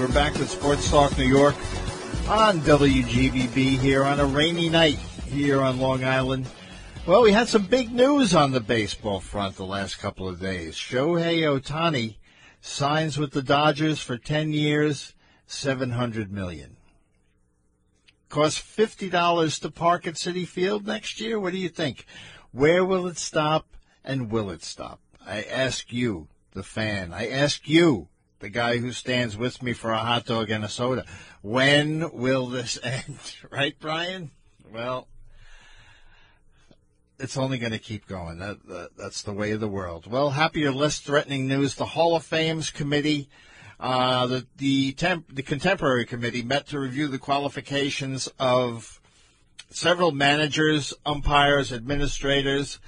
We're back with Sports Talk New York on WGBB here on a rainy night here on Long Island. Well, we had some big news on the baseball front the last couple of days. Shohei Ohtani signs with the Dodgers for 10 years, 700 million. Costs $50 to park at Citi Field next year. What do you think? Where will it stop and will it stop? I ask you, the fan. I ask you, the guy who stands with me for a hot dog and a soda. When will this end? right, Brian? Well, it's only going to keep going. That, that, that's the way of the world. Well, happier, less threatening news. The Hall of Fame's committee, uh, the the, temp, the contemporary committee, met to review the qualifications of several managers, umpires, administrators.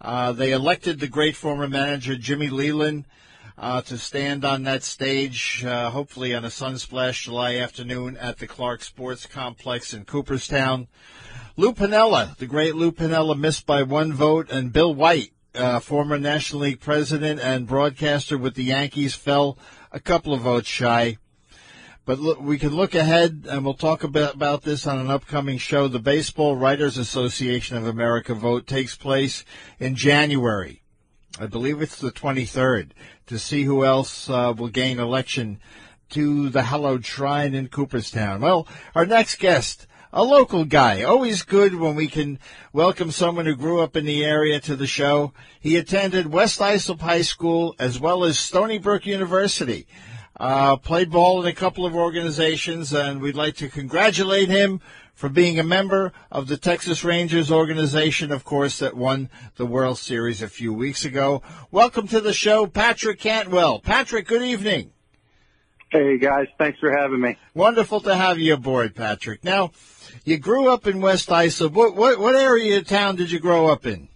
Uh, they elected the great former manager Jimmy Leyland uh, to stand on that stage, uh, hopefully on a sunsplash July afternoon at the Clark Sports Complex in Cooperstown. Lou Piniella, the great Lou Piniella, missed by one vote, and Bill White, uh, former National League president and broadcaster with the Yankees, fell a couple of votes shy. But look, we can look ahead, and we'll talk about, about this on an upcoming show. The Baseball Writers Association of America vote takes place in January. I believe it's the 23rd, to see who else uh, will gain election to the hallowed shrine in Cooperstown. Well, our next guest, a local guy. Always good when we can welcome someone who grew up in the area to the show. He attended West Islip High School as well as Stony Brook University. Uh, played ball in a couple of organizations, and we'd like to congratulate him for being a member of the Texas Rangers organization, of course, that won the World Series a few weeks ago. Welcome to the show, Patrick Cantwell. Patrick, good evening. Hey guys, thanks for having me. Wonderful to have you aboard, Patrick. Now, you grew up in West Islip. What, what, what area of town did you grow up in?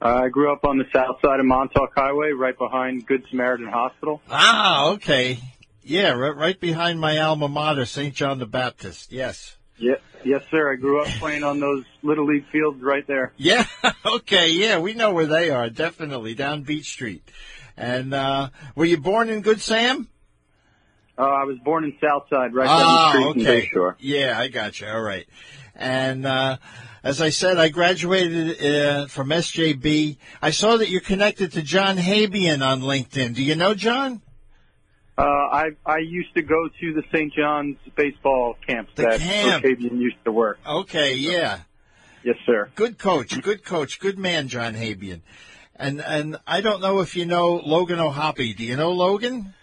Uh, I grew up on the south side of Montauk Highway, right behind Good Samaritan Hospital. Ah, okay. Yeah, right, right behind my alma mater, St. John the Baptist. Yes. Yeah, yes, sir. I grew up playing on those little league fields right there. Yeah. Okay. Yeah, we know where they are. Definitely down Beach Street. And uh, were you born in Good Sam? Uh, I was born in Southside, right Ah, down the street okay. Bayshore. Yeah, I got you. All right. And uh, as I said, I graduated uh, from SJB. I saw that you're connected to John Habian on LinkedIn. Do you know John? Uh, I I used to go to the St. John's baseball camps The that camp. Habian used to work. Okay. Yeah. Yes, sir. Good coach. Good coach. Good man, John Habian. And and I don't know if you know Logan O'Hoppe. Do you know Logan?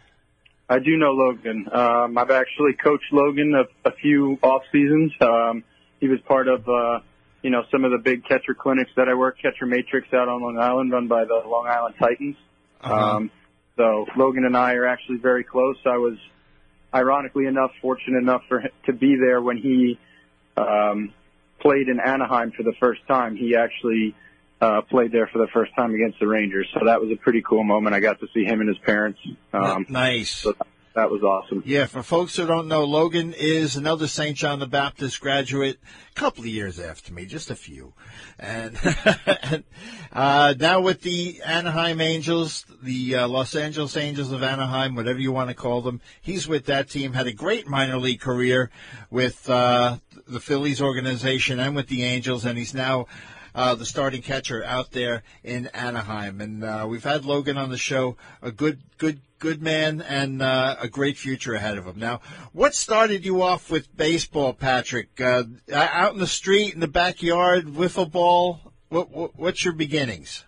I do know Logan. Um, I've actually coached Logan a, a few off seasons. Um, he was part of, uh, you know, some of the big catcher clinics that I work, Catcher Matrix out on Long Island, run by the Long Island Titans. Uh-huh. Um, so Logan and I are actually very close. I was, ironically enough, fortunate enough for to be there when he um, played in Anaheim for the first time. He actually uh, played there for the first time against the Rangers, so that was a pretty cool moment. I got to see him and his parents. Um, nice. so that was awesome. Yeah, for folks who don't know, Logan is another St. John the Baptist graduate, a couple of years after me, just a few. And, and uh, now with the Anaheim Angels, the uh, Los Angeles Angels of Anaheim, whatever you want to call them, he's with that team, had a great minor league career with uh, the Phillies organization and with the Angels, and he's now uh, the starting catcher out there in Anaheim. And uh, we've had Logan on the show, a good, good, good man, and uh, a great future ahead of him. Now, what started you off with baseball, Patrick? Uh, out in the street, in the backyard, wiffle ball. What, what, what's your beginnings?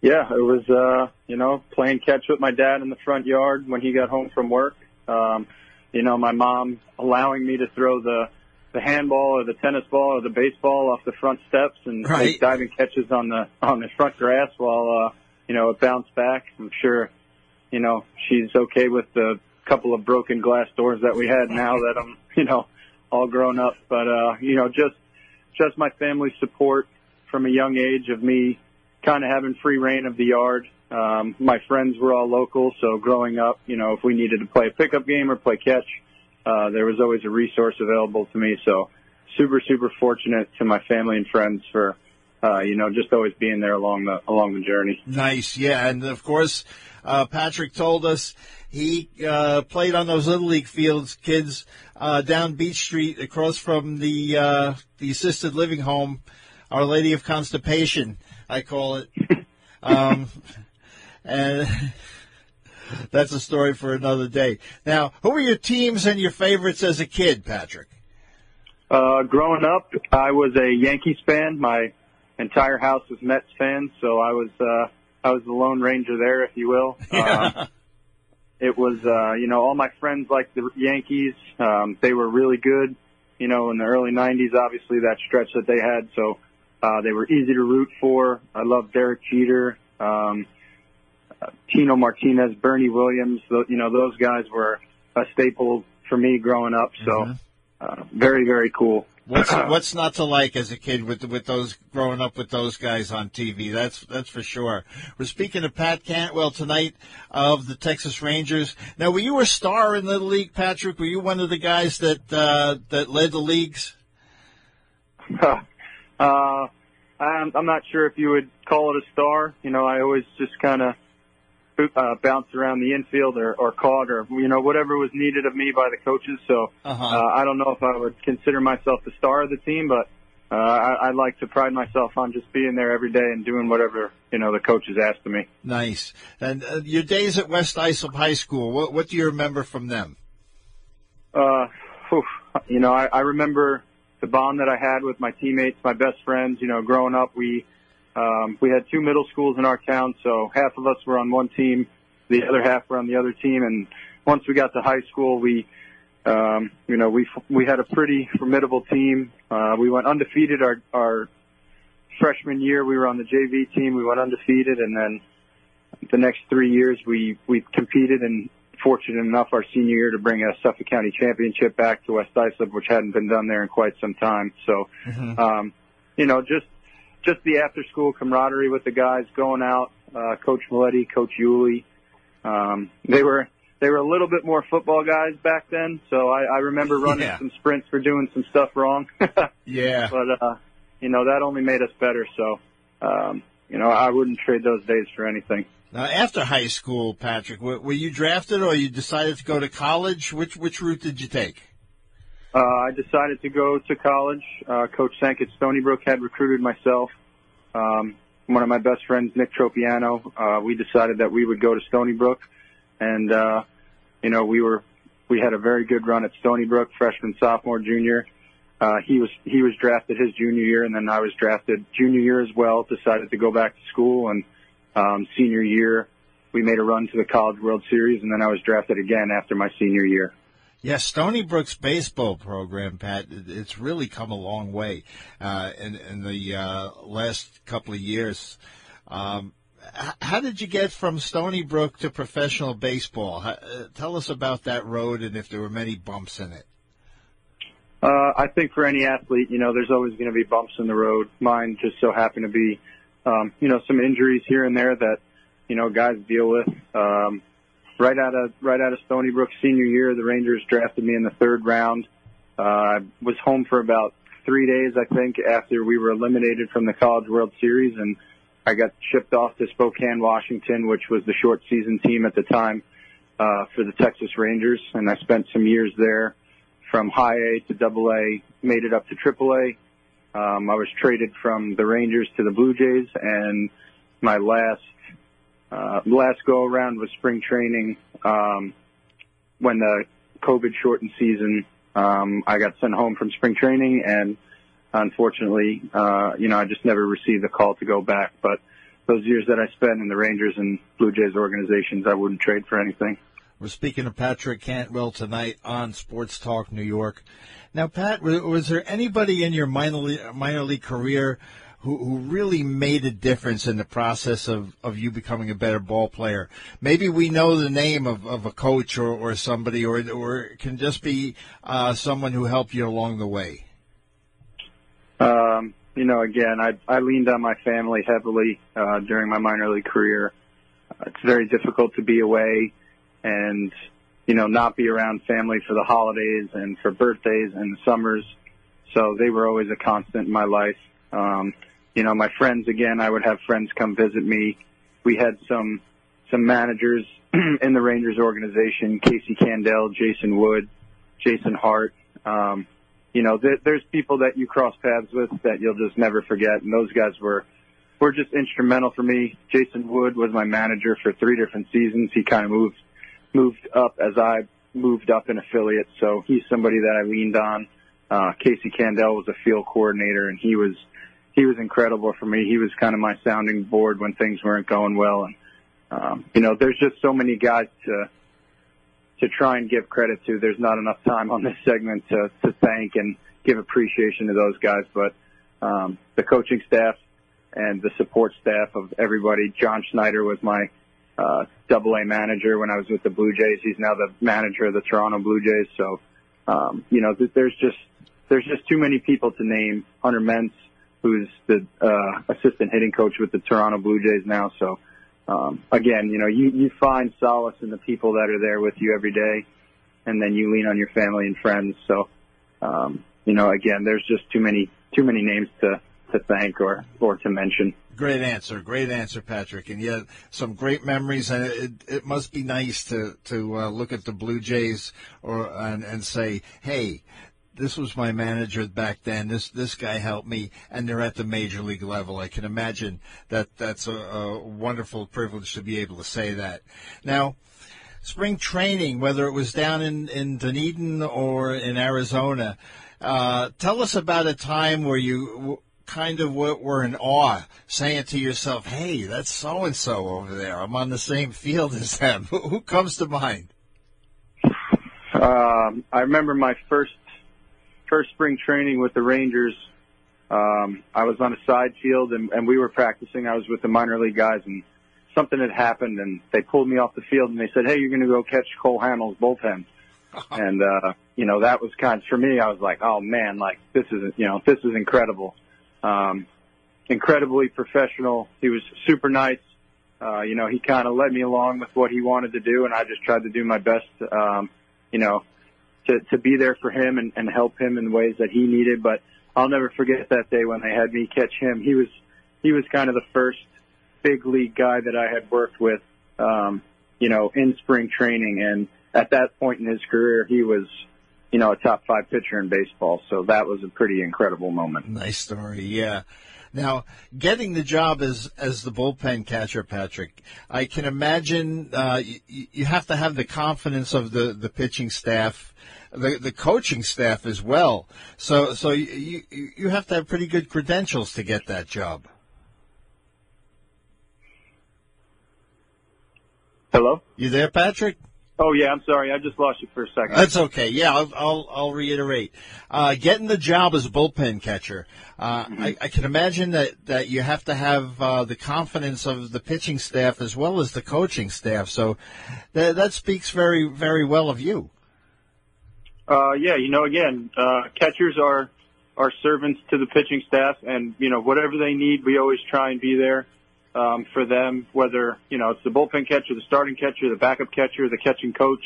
Yeah, it was uh, you know playing catch with my dad in the front yard when he got home from work. Um, you know, my mom allowing me to throw the the handball or the tennis ball or the baseball off the front steps and Right. make diving catches on the on the front grass while uh, you know it bounced back. I'm sure you know she's okay with the couple of broken glass doors that we had now that I'm, you know, all grown up. But uh, you know, just just my family support from a young age of me kind of having free reign of the yard. Um, my friends were all local, so growing up, you know, if we needed to play a pickup game or play catch, uh, there was always a resource available to me. So super, super fortunate to my family and friends for, uh, you know, just always being there along the along the journey. Nice, yeah, and of course, uh, Patrick told us he uh, played on those little league fields, kids uh, down Beach Street, across from the uh, the assisted living home, Our Lady of Constipation, I call it. Um, and that's a story for another day. Now, who were your teams and your favorites as a kid, Patrick? Uh, growing up, I was a Yankees fan. My entire house was Mets fans, so I was uh, I was the Lone Ranger there, if you will. Yeah. Uh, it was, uh, you know, all my friends liked the Yankees. Um, they were really good, you know, in the early '90s. Obviously, that stretch that they had, so uh, they were easy to root for. I love Derek Jeter, um, Tino Martinez, Bernie Williams. tho- You know, those guys were a staple for me growing up. So, uh, very, very cool. What's what's not to like as a kid with with those growing up with those guys on TV? That's that's for sure. We're speaking to Pat Cantwell tonight of the Texas Rangers. Now, were you a star in the league, Patrick? Were you one of the guys that uh, that led the leagues? uh, I'm, I'm not sure if you would call it a star. You know, I always just kind of uh, bounced around the infield or, or caught or, you know, whatever was needed of me by the coaches. So Uh-huh. uh, I don't know if I would consider myself the star of the team, but uh, I, I like to pride myself on just being there every day and doing whatever, you know, the coaches asked of me. Nice. And uh, your days at West Islip High School. What what do you remember from them? Uh, whew, you know, I, I remember the bond that I had with my teammates, my best friends. You know, growing up, we um, we had two middle schools in our town, so half of us were on one team, the other half were on the other team. And once we got to high school, we, um, you know, we we had a pretty formidable team. Uh, we went undefeated our our freshman year. We were on the JV team. We went undefeated, and then the next three years we we competed and fortunate enough our senior year to bring a Suffolk County championship back to West Islip, which hadn't been done there in quite some time. So, um, you know, just just the after school camaraderie with the guys going out, uh, Coach Maletti, Coach Yulee. Um, they were they were a little bit more football guys back then, so I, I remember running Yeah. some sprints for doing some stuff wrong. Yeah. but uh, you know that only made us better. So, um, you know, I wouldn't trade those days for anything. Now, after high school, Patrick, were, were you drafted or you decided to go to college? Which which route did you take? Uh, I decided to go to college. Uh, Coach Senk at Stony Brook had recruited myself. Um, one of my best friends, Nick Tropiano, uh, we decided that we would go to Stony Brook, and uh, you know we were we had a very good run at Stony Brook, freshman, sophomore, junior. Uh, he was he was drafted his junior year, and then I was drafted junior year as well. Decided to go back to school, and um, senior year we made a run to the College World Series, and then I was drafted again after my senior year. Yes, Stony Brook's baseball program, Pat, it's really come a long way uh, in, in the uh, last couple of years. Um, how did you get from Stony Brook to professional baseball? Uh, tell us about that road and if there were many bumps in it. Uh, I think for any athlete, you know, there's always going to be bumps in the road. Mine just so happened to be, um, you know, some injuries here and there that, you know, guys deal with. Um, right out of right out of Stony Brook senior year, the Rangers drafted me in the third round. Uh, I was home for about three days, I think, after we were eliminated from the College World Series, and I got shipped off to Spokane, Washington, which was the short season team at the time uh, for the Texas Rangers, and I spent some years there from high A to double A, made it up to triple A. Um, I was traded from the Rangers to the Blue Jays, and my last uh, last go around was spring training um, when the COVID shortened season. Um, I got sent home from spring training, and unfortunately, uh, you know, I just never received the call to go back. But those years that I spent in the Rangers and Blue Jays organizations, I wouldn't trade for anything. We're speaking to Patrick Cantwell tonight on Sports Talk New York. Now, Pat, was, was there anybody in your minor league, minor league career who, who really made a difference in the process of, of you becoming a better ball player? Maybe we know the name of, of a coach or, or somebody, or, or it can just be uh, someone who helped you along the way. Um, you know, again, I, I leaned on my family heavily uh, during my minor league career. It's very difficult to be away and, you know, not be around family for the holidays and for birthdays and summers. So they were always a constant in my life. Um, you know, my friends, again, I would have friends come visit me. We had some, some managers in the Rangers organization, Casey Candaele, Jason Wood, Jason Hart. Um, you know, th- there's people that you cross paths with that you'll just never forget. And those guys were, were just instrumental for me. Jason Wood was my manager for three different seasons. He kind of moved, moved up as I moved up in affiliate. So he's somebody that I leaned on. Uh, Casey Candaele was a field coordinator and he was, he was incredible for me. He was kind of my sounding board when things weren't going well. And, um, you know, there's just so many guys to, to try and give credit to. There's not enough time on this segment to, to thank and give appreciation to those guys, but um, the coaching staff and the support staff of everybody. John Schneider was my uh, double A manager when I was with the Blue Jays. He's now the manager of the Toronto Blue Jays. So, um, you know, there's just, there's just too many people to name. Hunter Mense, who's the, uh, assistant hitting coach with the Toronto Blue Jays now. So, um, again, you know, you, you find solace in the people that are there with you every day, and then you lean on your family and friends. So, um, you know, again, there's just too many too many names to to thank or or to mention. Great answer, great answer, Patrick, and yet some great memories. And it, it must be nice to to uh, look at the Blue Jays or and, and say, hey, this was my manager back then. This this guy helped me, and they're at the major league level. I can imagine that that's a, a wonderful privilege to be able to say that. Now, spring training, whether it was down in in Dunedin or in Arizona, uh, tell us about a time where you kind of were in awe, saying to yourself, "Hey, that's so and so over there. I'm on the same field as them." Who comes to mind? Um, I remember my first first spring training with the Rangers, um, I was on a side field and, and we were practicing. I was with the minor league guys and something had happened and they pulled me off the field and they said, Hey, you're going to go catch Cole Hamels bullpen. and, uh, you know, that was kind of, for me, I was like, oh man, like this is, you know, this is incredible. Um, incredibly professional. He was super nice. Uh, you know, he kind of led me along with what he wanted to do and I just tried to do my best, um, you know, to, to be there for him and, and help him in ways that he needed. But I'll never forget that day when they had me catch him. He was, he was kind of the first big league guy that I had worked with, um, you know, in spring training. And at that point in his career, he was, you know, a top five pitcher in baseball. So that was a pretty incredible moment. Nice story. Yeah. Now, getting the job as as the bullpen catcher, Patrick, I can imagine uh, you, you have to have the confidence of the, the pitching staff the the coaching staff as well. So so you you have to have pretty good credentials to get that job. Hello, you there, Patrick? Oh yeah, I'm sorry, I just lost you for a second. That's okay. Yeah, I'll I'll, I'll reiterate. Uh, getting the job as a bullpen catcher, uh, mm-hmm. I, I, can imagine that, that you have to have uh, the confidence of the pitching staff as well as the coaching staff. So that that speaks very very well of you. Uh, yeah, you know, again, uh, catchers are are servants to the pitching staff, and you know, whatever they need, we always try and be there um, for them. Whether you know it's the bullpen catcher, the starting catcher, the backup catcher, the catching coach.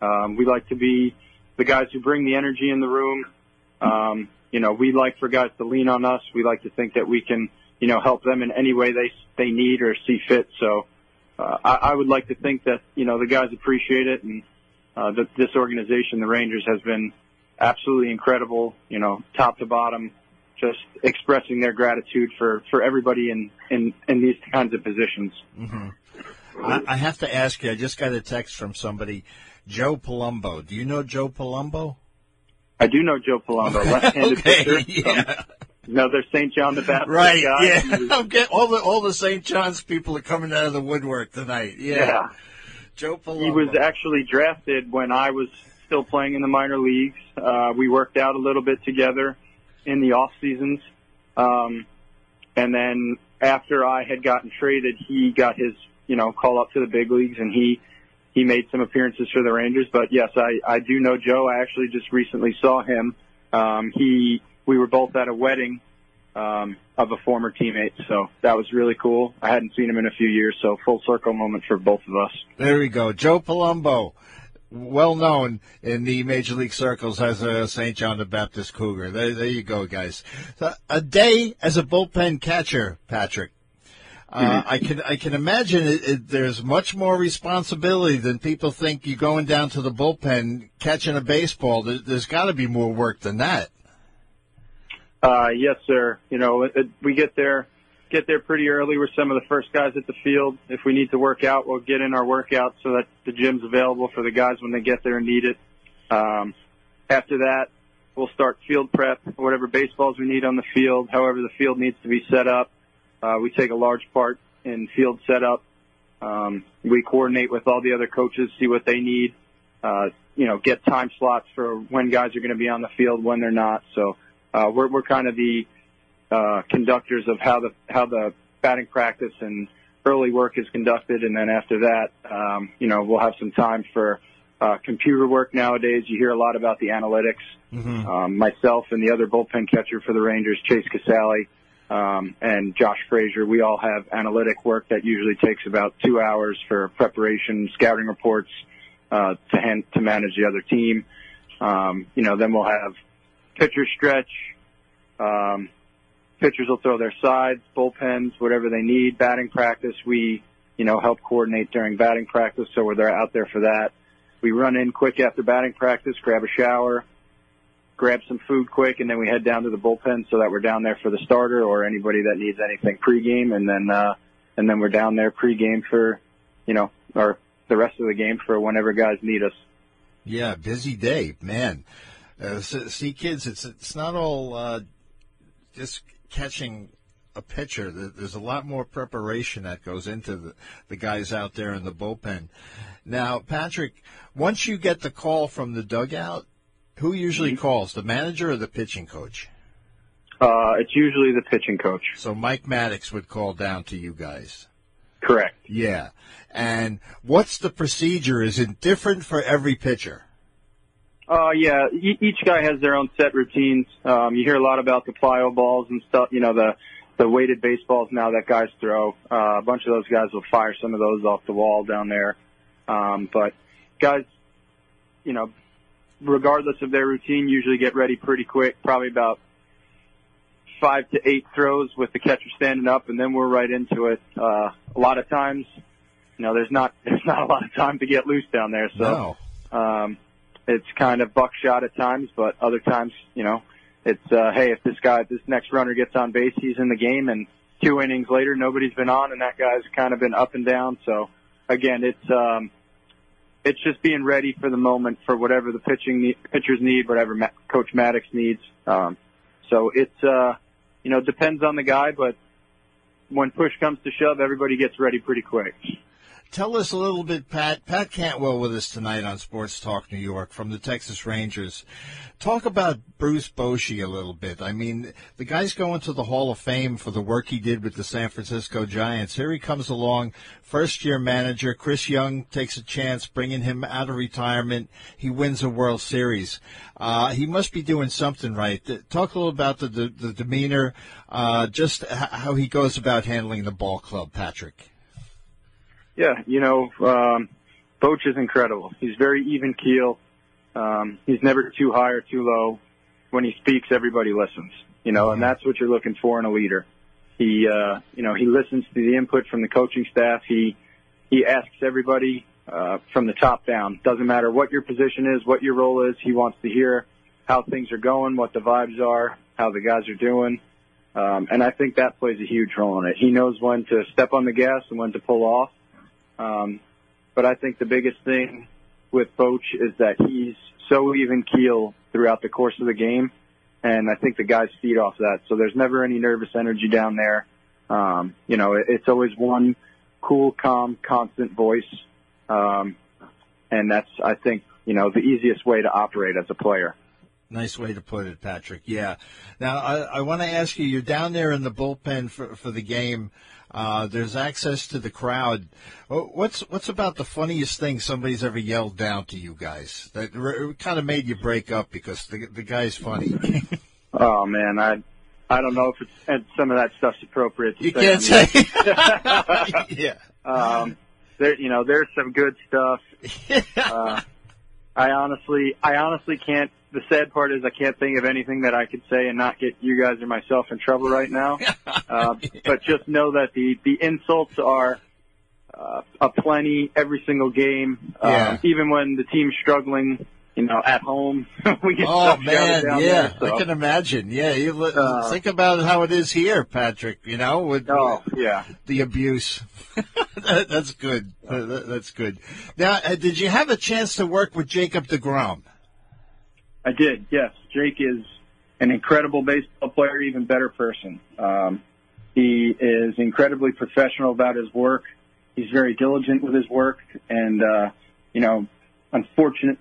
Um, we like to be the guys who bring the energy in the room. Um, you know, we like for guys to lean on us. We like to think that we can, you know, help them in any way they they need or see fit. So, uh, I, I would like to think that you know the guys appreciate it and uh, that this organization, the Rangers, has been absolutely incredible. You know, top to bottom, just expressing their gratitude for for everybody in in in these kinds of positions. Mm-hmm. I, I have to ask you. I just got a text from somebody, Joe Palumbo. Do you know Joe Palumbo? I do know Joe Palumbo, left-handed okay, pitcher. Yeah. Another St. John the Baptist right, guy. Yeah, okay. All the all the St. John's people are coming out of the woodwork tonight. Yeah. yeah. Joe Palumbo. He was actually drafted when I was still playing in the minor leagues. Uh, we worked out a little bit together in the off seasons. Um, and then after I had gotten traded, he got his you know call up to the big leagues, and he he made some appearances for the Rangers. But yes, I I do know Joe. I actually just recently saw him. Um, he we were both at a wedding um, of a former teammate, so that was really cool. I hadn't seen him in a few years, so full circle moment for both of us. There we go, Joe Palumbo well known in the major league circles as a St. John the Baptist Cougar. There, there you go, guys. A day as a bullpen catcher, Patrick. Uh, I can I can imagine it, it, there's much more responsibility than people think. You going down to the bullpen catching a baseball. There, has got to be more work than that. Uh, yes, sir. You know, it, we get there get there pretty early. We're some of the first guys at the field. If we need to work out, we'll get in our workout so that the gym's available for the guys when they get there and need it. Um, after that, we'll start field prep, whatever baseballs we need on the field, however the field needs to be set up. Uh, we take a large part in field setup. Um, we coordinate with all the other coaches, see what they need. Uh, you know, get time slots for when guys are going to be on the field, when they're not. So uh, we're we're kind of the uh, conductors of how the how the batting practice and early work is conducted, and then after that, um, you know, we'll have some time for uh, computer work nowadays. You hear a lot about the analytics. Mm-hmm. Um, myself and the other bullpen catcher for the Rangers, Chase Casale, um, and Josh Frazier, we all have analytic work that usually takes about two hours for preparation, scouting reports uh, to hand, to manage the other team. Um, you know, then we'll have pitcher stretch. Um, pitchers will throw their sides, bullpens, whatever they need. Batting practice, we, you know, help coordinate during batting practice, so we're there out there for that. We run in quick after batting practice, grab a shower, grab some food quick, and then we head down to the bullpen so that we're down there for the starter or anybody that needs anything pregame, and then uh, and then we're down there pregame for, you know, or the rest of the game for whenever guys need us. Yeah, busy day, man. Uh, see, kids, it's it's not all uh, just catching a pitcher. There's a lot more preparation that goes into the, the guys out there in the bullpen. Now, Patrick, once you get the call from the dugout, who usually mm-hmm. calls, the manager or the pitching coach? Uh, it's usually the pitching coach. So Mike Maddux would call down to you guys. Correct. Yeah. And what's the procedure? Is it different for every pitcher? Uh, yeah, e- each guy has their own set routines. Um, you hear a lot about the plyo balls and stuff, you know, the, the weighted baseballs now that guys throw. Uh, a bunch of those guys will fire some of those off the wall down there. Um, but guys, you know, regardless of their routine, usually get ready pretty quick, probably about five to eight throws with the catcher standing up, and then we're right into it. Uh, a lot of times, you know, there's not there's not a lot of time to get loose down there, so no. um, it's kind of buckshot at times, but other times, you know, it's uh, hey, if this guy, this next runner gets on base, he's in the game, and two innings later, nobody's been on, and that guy's kind of been up and down. So again, it's um, it's just being ready for the moment for whatever the pitching need, pitchers need, whatever Ma- Coach Maddux needs. Um, so it's uh, you know depends on the guy, but when push comes to shove, everybody gets ready pretty quick. Tell us a little bit, Pat. Pat Cantwell with us tonight on Sports Talk New York from the Texas Rangers. Talk about Bruce Bochy a little bit. I mean, the guy's going to the Hall of Fame for the work he did with the San Francisco Giants. Here he comes along, first year manager. Chris Young takes a chance, bringing him out of retirement. He wins a World Series. Uh, he must be doing something right. Talk a little about the, the, the demeanor, uh, just how he goes about handling the ball club, Patrick. Yeah, you know, um, Boch is incredible. He's very even keel. Um, he's never too high or too low. When he speaks, everybody listens. You know, and that's what you're looking for in a leader. He, uh, you know, he listens to the input from the coaching staff. He he asks everybody uh, from the top down. Doesn't matter what your position is, what your role is. He wants to hear how things are going, what the vibes are, how the guys are doing. Um, and I think that plays a huge role in it. He knows when to step on the gas and when to pull off. Um, but I think the biggest thing with Boch is that he's so even keel throughout the course of the game, and I think the guys feed off that. So there's never any nervous energy down there. Um, you know, it, it's always one cool, calm, constant voice, um, and that's I think you know the easiest way to operate as a player. Nice way to put it, Patrick. Yeah. Now I, I want to ask you. You're down there in the bullpen for for the game. Uh, there's access to the crowd. What's what's about the funniest thing somebody's ever yelled down to you guys that re- kind of made you break up because the the guy's funny? oh man, I I don't know if it's and some of that stuff's appropriate. To you say can't say. yeah. Um, there, you know, there's some good stuff. Uh, I honestly, I honestly can't. The sad part is I can't think of anything that I could say and not get you guys or myself in trouble right now. Uh, but just know that the the insults are uh, aplenty every single game. Yeah. Um, even when the team's struggling, you know, at home, we get Oh stuff man, down yeah, there, so. I can imagine. Yeah, you li- Uh, think about how it is here, Patrick. You know, with Oh yeah. the abuse. That- that's good. That- That's good. Now, uh, did you have a chance to work with Jacob Degrom? I did, yes. Jake is an incredible baseball player, even better person. Um, he is incredibly professional about his work. He's very diligent with his work, and uh, you know, unfortunate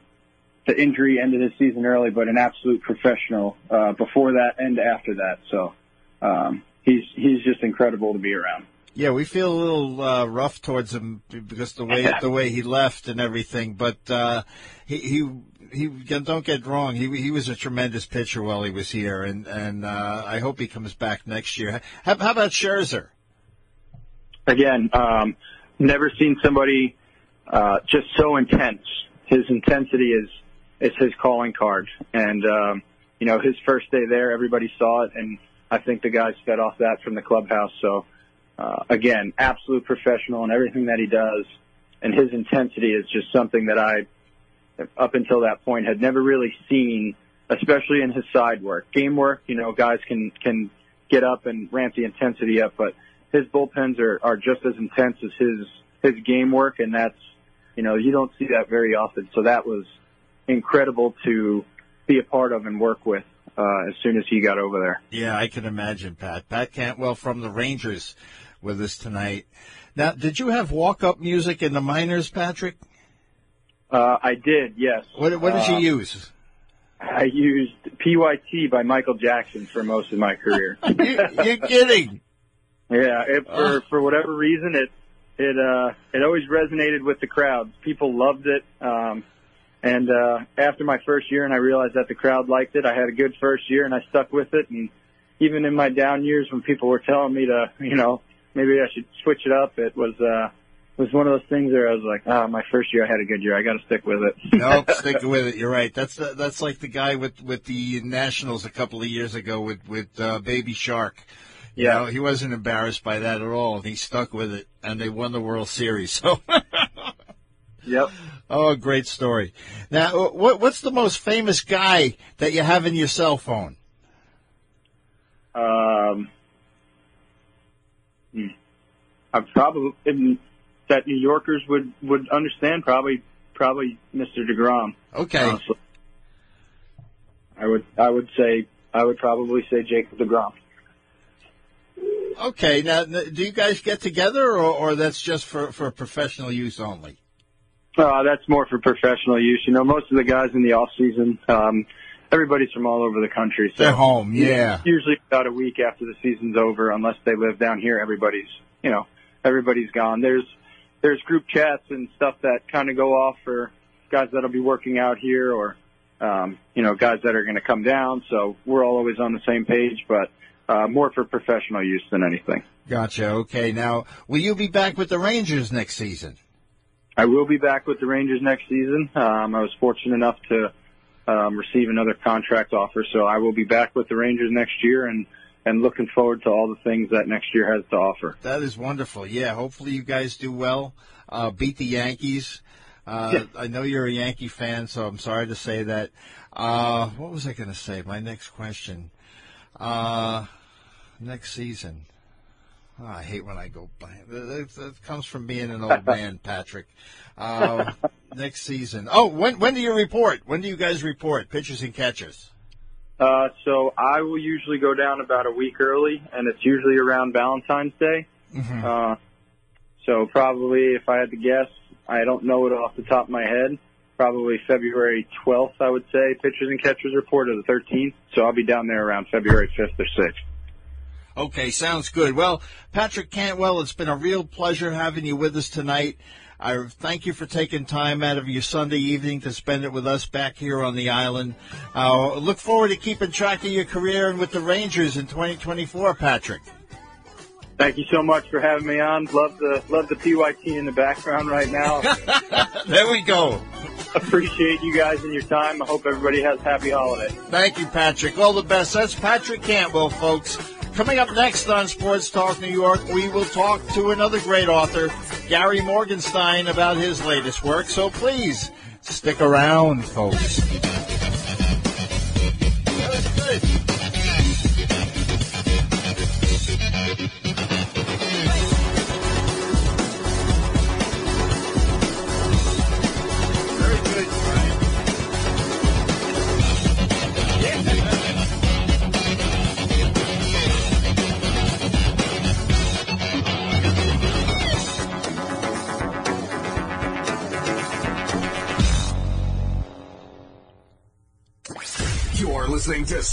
the injury ended his season early, but an absolute professional uh, before that and after that. So um, he's he's just incredible to be around. Yeah, we feel a little uh, rough towards him because the way the way he left and everything. But uh, he he he don't get wrong. He he was a tremendous pitcher while he was here, and and uh, I hope he comes back next year. How, how about Scherzer? again, um, never seen somebody uh, just so intense. His intensity is is his calling card, and um, you know his first day there, everybody saw it, and I think the guys fed off that from the clubhouse. So uh, again, absolute professional in everything that he does, and his intensity is just something that I, up until that point, had never really seen, especially in his side work, game work. You know, guys can can get up and ramp the intensity up, but his bullpens are, are just as intense as his his game work, and that's you know you don't see that very often. So that was incredible to be a part of and work with uh, as soon as he got over there. Yeah, I can imagine, Pat. Pat Cantwell from the Rangers with us tonight. Now, did you have walk up music in the minors, Patrick? Uh, I did, yes. What, what did Uh, you use? I used PYT by Michael Jackson for most of my career. you, you're kidding. Yeah, it, for Oh. for whatever reason, it it uh it always resonated with the crowd. People loved it. Um, and uh, after my first year, and I realized that the crowd liked it. I had a good first year, and I stuck with it. And even in my down years, when people were telling me to, you know, maybe I should switch it up, it was uh was one of those things where I was like, ah, my first year I had a good year. I got to stick with it. Nope, stick with it. You're right. That's the, that's like the guy with with the Nationals a couple of years ago with with uh, Baby Shark. You Yeah. know, he wasn't embarrassed by that at all. He stuck with it, and they won the World Series. So, yep. oh, great story. Now, uh, what what's the most famous guy that you have in your cell phone? Um. I probably that New Yorkers would would understand probably probably Mr. Degrom. Okay, Honestly, I would I would say I would probably say Jacob Degrom. okay. Now, do you guys get together, or, or that's just for for professional use only? Uh, that's more for professional use. You know, most of the guys in the off season, um, everybody's from all over the country. So They're home. Yeah. usually about a week after the season's over, unless they live down here. Everybody's, you know, everybody's gone. There's there's group chats and stuff that kind of go off for guys that'll be working out here, or um, you know, guys that are going to come down. So we're all always on the same page, but uh, more for professional use than anything. Gotcha. Okay. Now, will you be back with the Rangers next season? I will be back with the Rangers next season. Um, I was fortunate enough to um, receive another contract offer, so I will be back with the Rangers next year, and and looking forward to all the things that next year has to offer. That is wonderful. Yeah, hopefully you guys do well. Uh, beat the Yankees. Uh, I know you're a Yankee fan, so I'm sorry to say that. Uh, what was I going to say? My next question. Uh, next season. Oh, I hate when I go. That, that comes from being an old man, Patrick. Uh, next season. Oh, when when do you report? When do you guys report? Pitchers and catchers. Uh, so I will usually go down about a week early, and it's usually around Valentine's Day. Uh, so probably, if I had to guess, I don't know it off the top of my head, probably February 12th, I would say, pitchers and catchers report, or the 13th. So I'll be down there around February 5th or 6th. Okay, sounds good. Well, Patrick Cantwell, it's been a real pleasure having you with us tonight. I thank you for taking time out of your Sunday evening to spend it with us back here on the island. Uh, look forward to keeping track of your career and with the Rangers in 2024, Patrick. Thank you so much for having me on. Love the love the PYT in the background right now. there we go. Appreciate you guys and your time. I hope everybody has a happy holiday. Thank you, Patrick. All the best. That's Patrick Cantwell, folks. Coming up next on Sports Talk New York, we will talk to another great author, Gary Morgenstein, about his latest work. So please stick around, folks.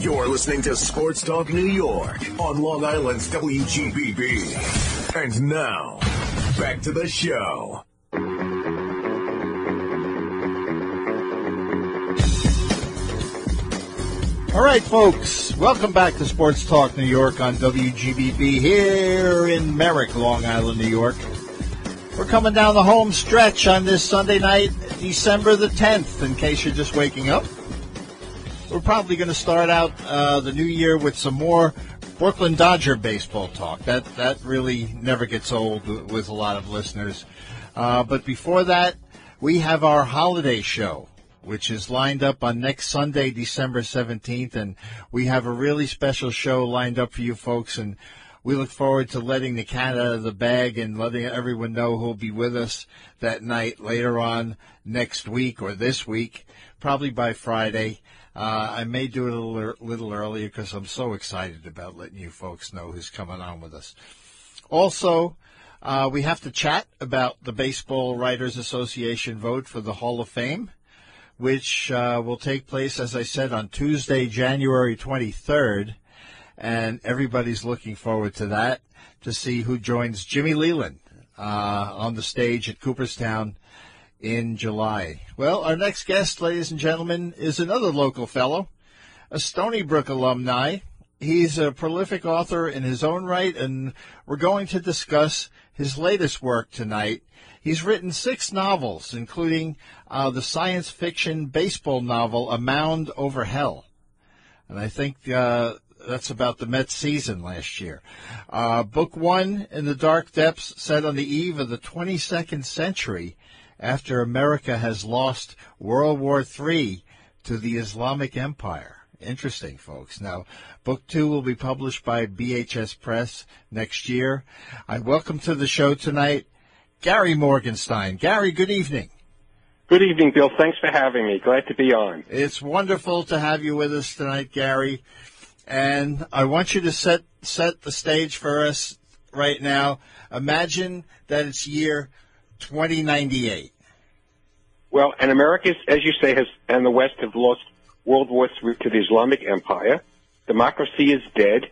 You're listening to Sports Talk New York on Long Island's WGBB. And now, back to the show. All right, folks, welcome back to Sports Talk New York on WGBB here in Merrick, Long Island, New York. We're coming down the home stretch on this Sunday night, December the 10th, in case you're just waking up we're probably going to start out uh, the new year with some more Brooklyn Dodger baseball talk. That that really never gets old with a lot of listeners. Uh, but before that, we have our holiday show, which is lined up on next Sunday, December 17th, and we have a really special show lined up for you folks. And we look forward to letting the cat out of the bag and letting everyone know who'll be with us that night later on next week or this week, probably by Friday. Uh, I may do it a little, little earlier because I'm so excited about letting you folks know who's coming on with us. Also, uh, we have to chat about the Baseball Writers Association vote for the Hall of Fame, which uh, will take place, as I said, on Tuesday, January 23rd. And everybody's looking forward to that to see who joins Jimmy Leyland uh, on the stage at Cooperstown in July. Well, our next guest, ladies and gentlemen, is another local fellow, a Stony Brook alumni. He's a prolific author in his own right, and we're going to discuss his latest work tonight. He's written six novels, including uh, the science fiction baseball novel A Mound Over Hell. And I think uh, that's about the Mets season last year. Uh, book one, In the Dark Depths, set on the eve of the 22nd century, after America has lost World War III to the Islamic Empire. Interesting, folks. Now, book two will be published by BHS Press next year. I welcome to the show tonight Gary Morgenstein. Gary, good evening. Good evening, Bill. Thanks for having me. Glad to be on. It's wonderful to have you with us tonight, Gary. And I want you to set set the stage for us right now. Imagine that it's year 2098. Well, and America, as you say, has and the West have lost World War III to the Islamic Empire. Democracy is dead.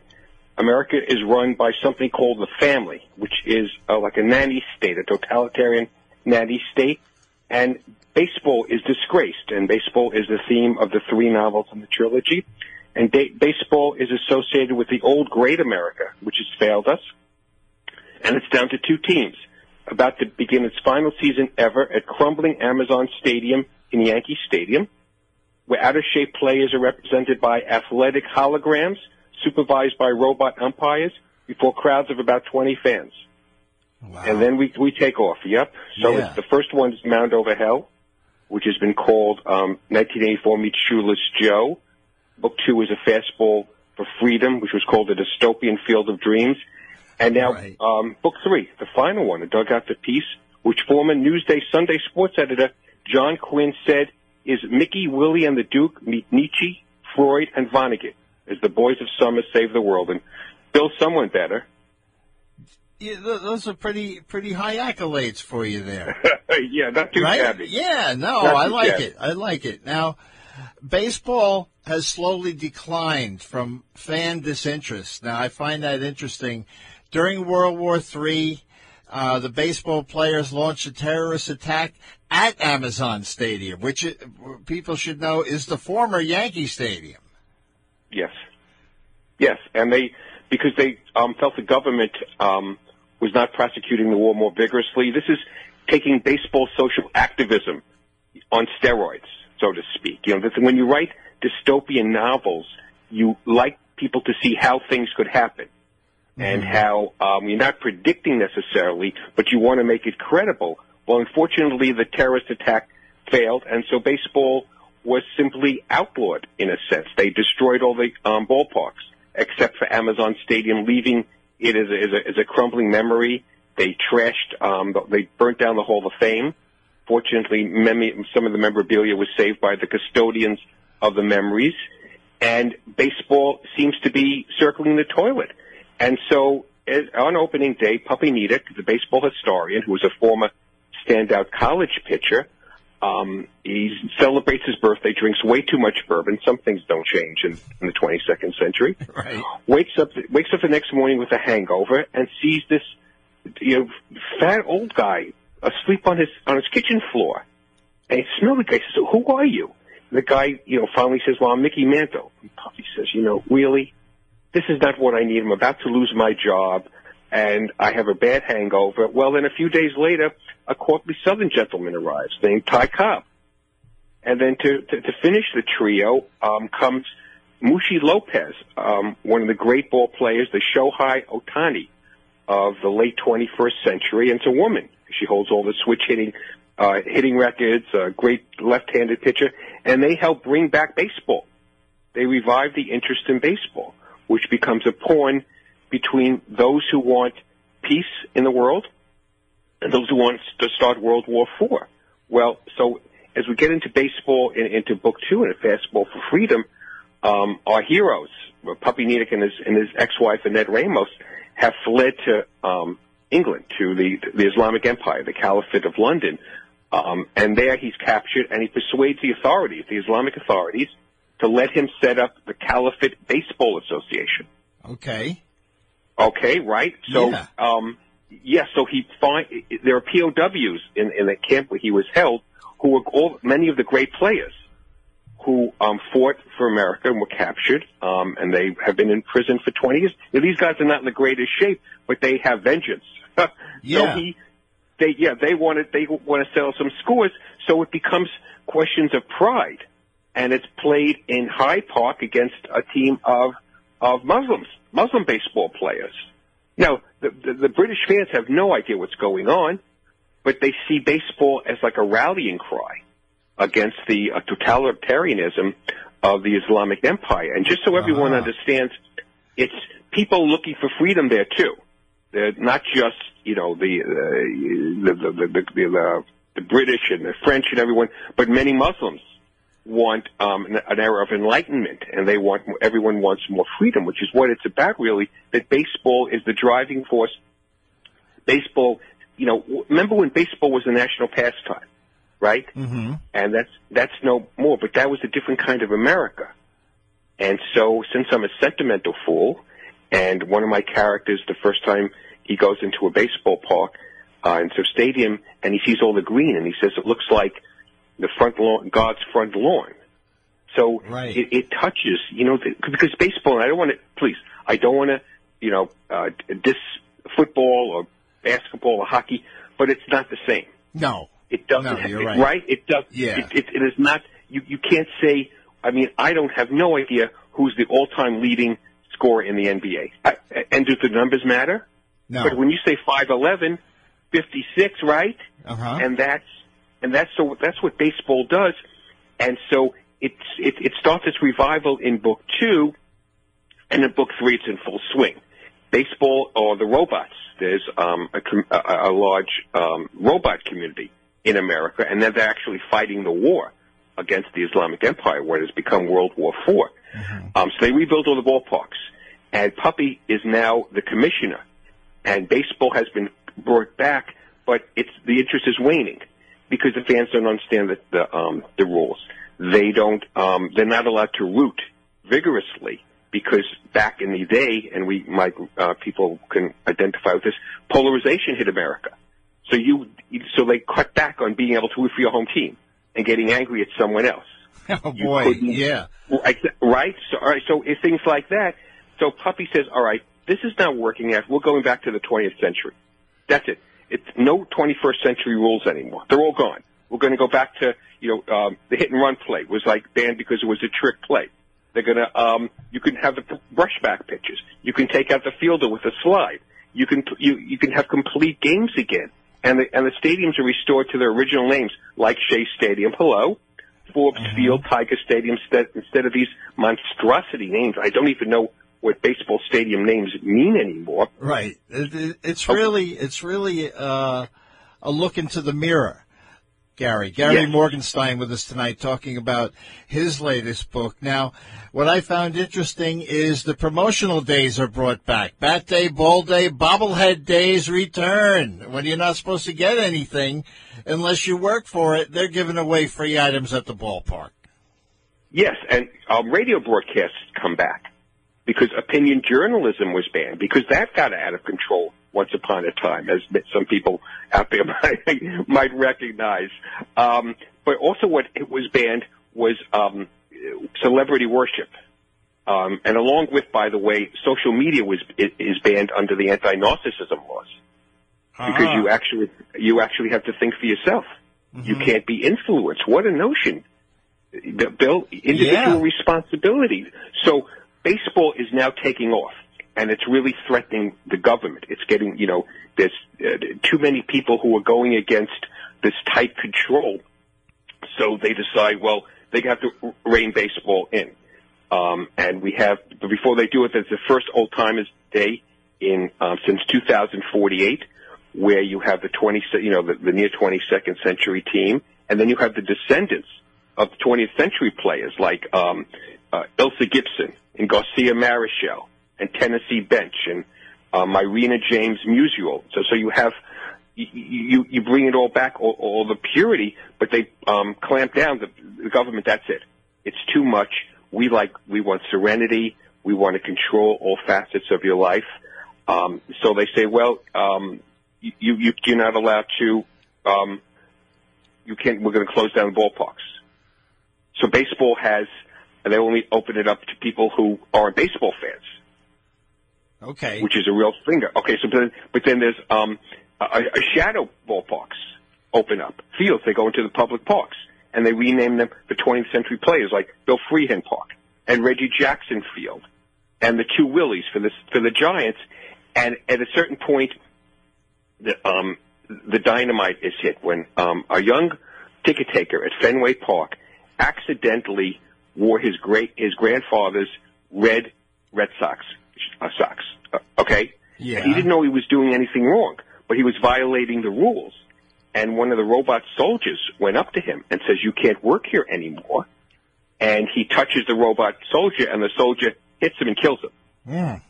America is run by something called the family, which is uh, like a nanny state, a totalitarian nanny state. And baseball is disgraced, and baseball is the theme of the three novels in the trilogy. And da- baseball is associated with the old great America, which has failed us. And it's down to two teams about to begin its final season ever at crumbling Amazon Stadium in Yankee Stadium, where out of shape players are represented by athletic holograms supervised by robot umpires before crowds of about 20 fans. Wow. And then we, we take off. Yep. So yeah. the first one is Mound Over Hell, which has been called um, 1984 Meets Shoeless Joe. Book two is a fastball for freedom, which was called the dystopian field of dreams. And now, Right. um, book three, the final one, a dugout to peace, which former Newsday Sunday sports editor John Quinn said is Mickey, Willie, and the Duke meet Nietzsche, Freud, and Vonnegut as the boys of summer save the world. And build someone better. Yeah, those are pretty pretty high accolades for you there. yeah, not too right? shabby. Yeah, no, I like shabby. it. I like it. Now, baseball has slowly declined from fan disinterest. Now, I find that interesting. During World War III, uh, the baseball players launched a terrorist attack at Amazon Stadium, which it, people should know is the former Yankee Stadium. Yes. Yes, and they because they um, felt the government um, was not prosecuting the war more vigorously. This is taking baseball social activism on steroids, so to speak. You know, when you write dystopian novels, you like people to see how things could happen and how um, you're not predicting necessarily, but you want to make it credible. Well, unfortunately, the terrorist attack failed, and so baseball was simply outlawed in a sense. They destroyed all the um, ballparks except for Amazon Stadium, leaving it as a, as a, as a crumbling memory. They trashed, um, they burnt down the Hall of Fame. Fortunately, mem- some of the memorabilia was saved by the custodians of the memories. And baseball seems to be circling the toilet. And so as, on opening day, Puffy Nedick, the baseball historian, who was a former standout college pitcher, um, he celebrates his birthday, drinks way too much bourbon. Some things don't change in, in the 22nd century. Right. Wakes up, wakes up the next morning with a hangover and sees this, you know, fat old guy asleep on his on his kitchen floor. And he smells the guy. He says, "Who are you?" The guy, you know, finally says, "Well, I'm Mickey Mantle." And Puffy says, "You know, really, this is not what I need. I'm about to lose my job, and I have a bad hangover." Well, then a few days later, a courtly Southern gentleman arrives named Ty Cobb, and then to to, to finish the trio um, comes Mushi Lopez, um, one of the great ball players, the Shohei Ohtani of the late 21st century, and it's a woman. She holds all the switch hitting, uh, hitting records, a great left-handed pitcher, and they help bring back baseball. They revive the interest in baseball, which becomes a pawn between those who want peace in the world and those who want to start World War IV. Well, so as we get into baseball, in, into book two and a fastball for freedom, um, our heroes, Puffy Nedick and his, and his ex-wife Annette Ramos, have fled to um, England, to the, the Islamic Empire, the Caliphate of London. Um, and there he's captured and he persuades the authorities, the Islamic authorities, to let him set up the Caliphate Baseball Association. Okay. Okay, right? So, Yeah. um, yeah, so he find there are POWs in, in the camp where he was held who were all, many of the great players who, um, fought for America and were captured, um, and they have been in prison for 20 years. Now, these guys are not in the greatest shape, but they have vengeance. Yeah. So he, they, yeah, they want to, they want to settle some scores, so it becomes questions of pride. And it's played in Hyde Park against a team of, of Muslims, Muslim baseball players. Now, the, the, the British fans have no idea what's going on, but they see baseball as like a rallying cry against the uh, totalitarianism of the Islamic Empire. And just so everyone Ah. understands, it's people looking for freedom there too. They're not just you know the uh, the, the, the, the, the, the British and the French and everyone, but many Muslims want um, an, an era of enlightenment, and they want everyone wants more freedom, which is what it's about really. That baseball is the driving force. Baseball, you know, remember when baseball was a national pastime, right? Mm-hmm. and that's that's no more. But that was a different kind of America. And so, since I'm a sentimental fool, and one of my characters, the first time he goes into a baseball park, uh, into a stadium, and he sees all the green, and he says it looks like the front lawn, God's front lawn. So Right. it, it touches, you know, the, because baseball. And I don't want to, please, I don't want to, you know, uh, diss football or basketball or hockey, but it's not the same. No. It doesn't. No, you're it- right. It does. Yeah. It, it, it is not. You you can't say. I mean, I don't have no idea who's the all-time leading scorer in the NBA. I, and do the numbers matter? No. But when you say 5'11", 56, right? Uh-huh. And that's and that's so that's what baseball does. And so it's it, it starts its revival in book two, and in book three, it's in full swing. Baseball or the robots. There's um, a, a, a large um, robot community in America, and then they're actually fighting the war against the Islamic Empire, where it has become World War IV. Um, so they rebuilt all the ballparks, and Puffy is now the commissioner, and baseball has been brought back, but it's the interest is waning because the fans don't understand the the, um, the rules. They don't. Um, they're not allowed to root vigorously because back in the day, and we might uh, people can identify with this, polarization hit America. So you, so they cut back on being able to root for your home team and getting angry at someone else. Oh You boy, yeah. Right? right? So, all right. So if things like that. So Puffy says, "All right, this is not working out. We're going back to the 20th century. That's it. It's no 21st century rules anymore. They're all gone. We're going to go back to you know um, the hit and run play was like banned because it was a trick play. They're going to um, you can have the brushback pitches. You can take out the fielder with a slide. You can you you can have complete games again." And the, and the stadiums are restored to their original names, like Shea Stadium. Hello, Forbes Field, Tiger Stadium, instead, instead of these monstrosity names. I don't even know what baseball stadium names mean anymore. Right. It, it, it's really, it's really uh, a look into the mirror. Gary, Gary Yes. Morgenstein with us tonight talking about his latest book. Now, what I found interesting is the promotional days are brought back. Bat day, ball day, bobblehead days return. When you're not supposed to get anything unless you work for it, they're giving away free items at the ballpark. Yes, and um, radio broadcasts come back because opinion journalism was banned because that got out of control once upon a time, as some people out there might, might recognize. Um, but also, what it was banned was um, celebrity worship. Um, and along with, by the way, social media was is banned under the anti-narcissism laws because you actually you actually have to think for yourself. You can't be influenced. What a notion, Bill! Individual Yeah. responsibility. So baseball is now taking off, and it's really threatening the government. It's getting you know there's uh, too many people who are going against this tight control. So they decide, well, they have to rein baseball in. Um, and we have, but before they do it, there's the first old timers day in um, since 2048, where you have the 20, se- you know, the, the near 22nd century team, and then you have the descendants of the 20th century players like um, uh, Ilsa Gibson and Garcia Marichal and Tennessee Bench and um, Irina James Musial. So, so you have you, you you bring it all back, all, all the purity, but they um, clamp down the, the government. That's it. It's too much. We like we want serenity. We want to control all facets of your life. Um, so they say, well, um, you, you you're not allowed to. Um, you can't. We're going to close down the ballparks. So baseball has, and they only open it up to people who aren't baseball fans Okay. which is a real finger. Okay, so then, but then there's um, a, a shadow ballparks open up fields. They go into the public parks and they rename them for 20th century players like Bill Freehan Park and Reggie Jackson Field and the two Willies for the for the Giants. And at a certain point, the um, the dynamite is hit when um, a young ticket taker at Fenway Park accidentally wore his great his grandfather's red Red Sox uh, socks. Uh, okay, Yeah. he didn't know he was doing anything wrong, but he was violating the rules. And one of the robot soldiers went up to him and says, "You can't work here anymore." And he touches the robot soldier, and the soldier hits him and kills him. Mm.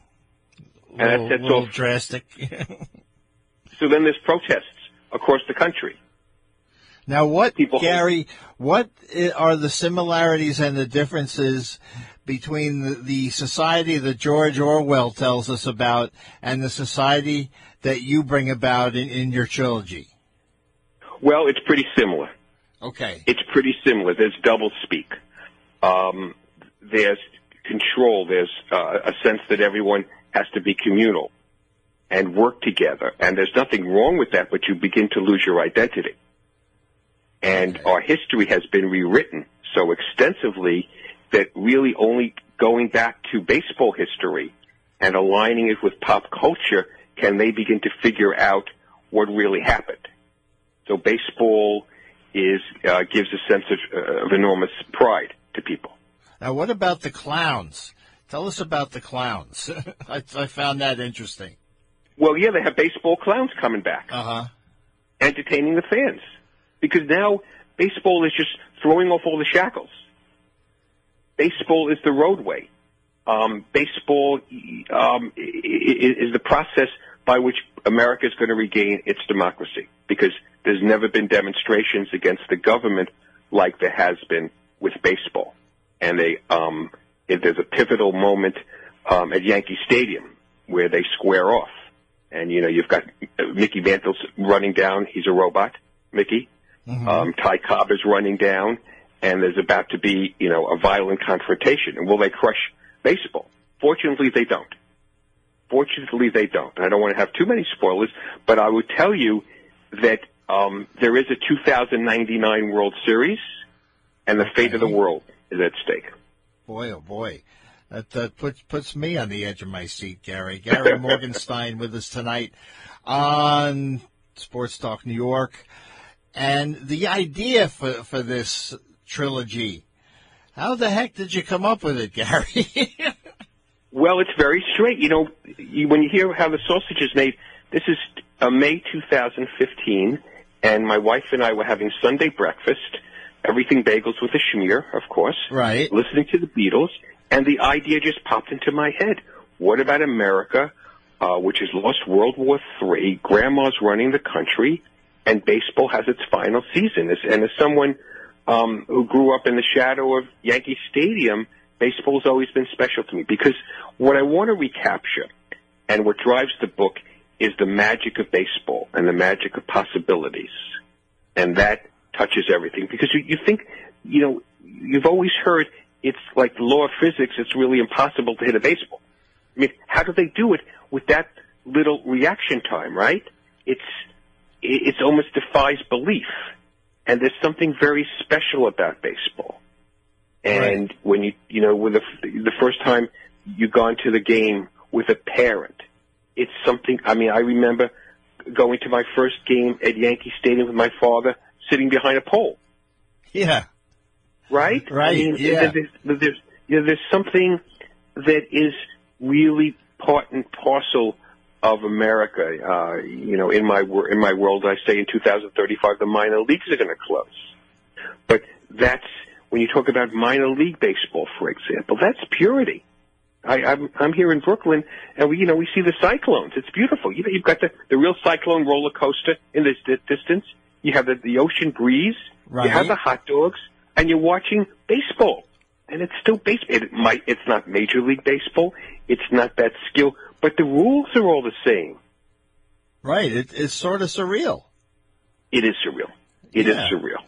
And that little, sets little off- drastic. So then there's protests across the country. Now, what, People- Gary, what are the similarities and the differences between the, the society that George Orwell tells us about and the society that you bring about in, in your trilogy? Well, it's pretty similar. Okay. It's pretty similar. There's double speak. Um, there's control. There's uh, a sense that everyone has to be communal and work together. And there's nothing wrong with that, but you begin to lose your identity. And our history has been rewritten so extensively that really only going back to baseball history and aligning it with pop culture can they begin to figure out what really happened. So baseball is uh, gives a sense of, uh, of enormous pride to people. Now, what about the clowns? Tell us about the clowns. I, I found that interesting. Well, yeah, they have baseball clowns coming back, Uh huh. entertaining the fans, because now baseball is just throwing off all the shackles. Baseball is the roadway. Um, baseball um, is the process by which America is going to regain its democracy, because there's never been demonstrations against the government like there has been with baseball, and they um, there's a pivotal moment um, at Yankee Stadium where they square off, and you know you've got Mickey Mantle's running down; he's a robot, Mickey. Um, Ty Cobb is running down, and there's about to be, you know, a violent confrontation. And will they crush baseball? Fortunately, they don't. Fortunately, they don't. I don't want to have too many spoilers, but I would tell you that um, there is a 2099 World Series, and the fate of the world is at stake. Boy, oh boy. That, that puts puts me on the edge of my seat, Gary. Gary Morgenstein with us tonight on Sports Talk New York. And the idea for, for this trilogy, how the heck did you come up with it, Gary? Well, it's very straight. You know, you, when you hear how the sausage is made, this is uh, May 2015, and my wife and I were having Sunday breakfast, everything bagels with a schmear, of course, right. listening to the Beatles, and the idea just popped into my head. What about America, uh, which has lost World War III, grandma's running the country, and baseball has its final season? As, and as someone um, who grew up in the shadow of Yankee Stadium, baseball has always been special to me because what I want to recapture and what drives the book is the magic of baseball and the magic of possibilities. And that touches everything because you, you think, you know, you've always heard it's like the law of physics, it's really impossible to hit a baseball. I mean, how do they do it with that little reaction time, right? It's, it it's almost defies belief. And there's something very special about baseball. And when you, you know, with the, the first time you've gone to the game with a parent, it's something, I mean, I remember going to my first game at Yankee Stadium with my father sitting behind a pole, Yeah. right? Right, I mean, yeah. There's, there's, you know, there's something that is really part and parcel of America. Uh, you know, in my wor- in my world, I say in 2035 the minor leagues are going to close. But that's when you talk about minor league baseball, for example, that's purity. I, I'm I'm here in Brooklyn, and we you know we see the cyclones. It's beautiful. You know, you've got the the real cyclone roller coaster in this di- distance. You have the the ocean breeze. You have the hot dogs, and you're watching baseball. And it's still baseball. It might. It's not Major League Baseball. It's not that skill, but the rules are all the same. Right. It, it's sort of surreal. It is surreal. It is Yeah. surreal.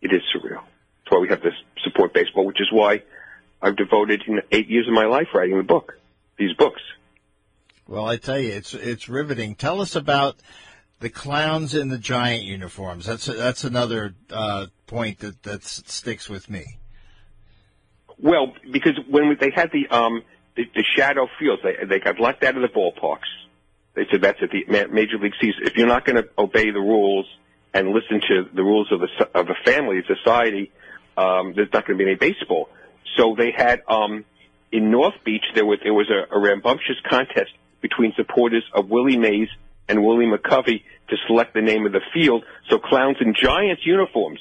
It is surreal. That's why we have to support baseball, which is why I've devoted you know, eight years of my life writing the book, these books. Well, I tell you, it's it's riveting. Tell us about the clowns in the giant uniforms. That's that's another uh, point that that sticks with me. Well, because when we, they had the um the, the shadow fields, they they got left out of the ballparks. They said that's at the major league season. If you're not going to obey the rules and listen to the rules of the of a family society, um, there's not going to be any baseball. So they had um in North Beach there was there was a, a rambunctious contest between supporters of Willie Mays and Willie McCovey to select the name of the field. So clowns in Giants uniforms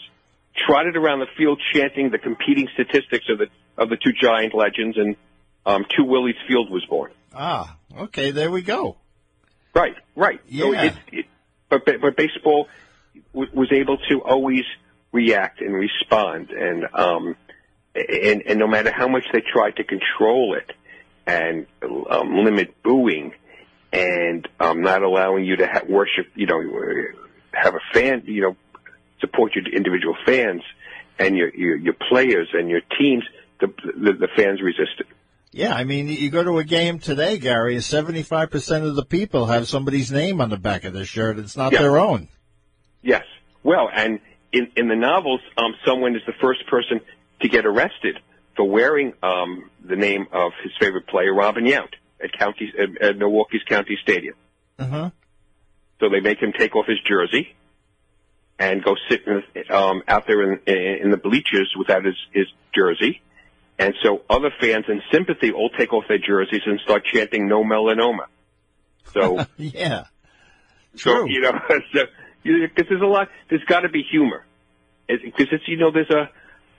trotted around the field chanting the competing statistics of the of the two giant legends, and um, Two Willies Field was born. Ah, okay, there we go. Right, right. So Yeah. it, it, but but but baseball w- was able to always react and respond, and um, and and no matter how much they tried to control it and um, limit booing and um, not allowing you to ha- worship, you know, have a fan, you know, support your individual fans and your your, your players and your teams, the, the the fans resisted. Yeah, I mean, you go to a game today, Gary. Seventy-five percent of the people have somebody's name on the back of their shirt. It's not Yeah. their own. Yes. Well, and in in the novels, um, someone is the first person to get arrested for wearing um, the name of his favorite player, Robin Yount, at county at, at Milwaukee's County Stadium. Uh huh. So they make him take off his jersey, and go sit in, um, out there in, in the bleachers without his, his jersey. And so other fans in sympathy all take off their jerseys and start chanting "No melanoma." So yeah, so True. you know, so, because there's a lot, there's got to be humor, because it's you know there's a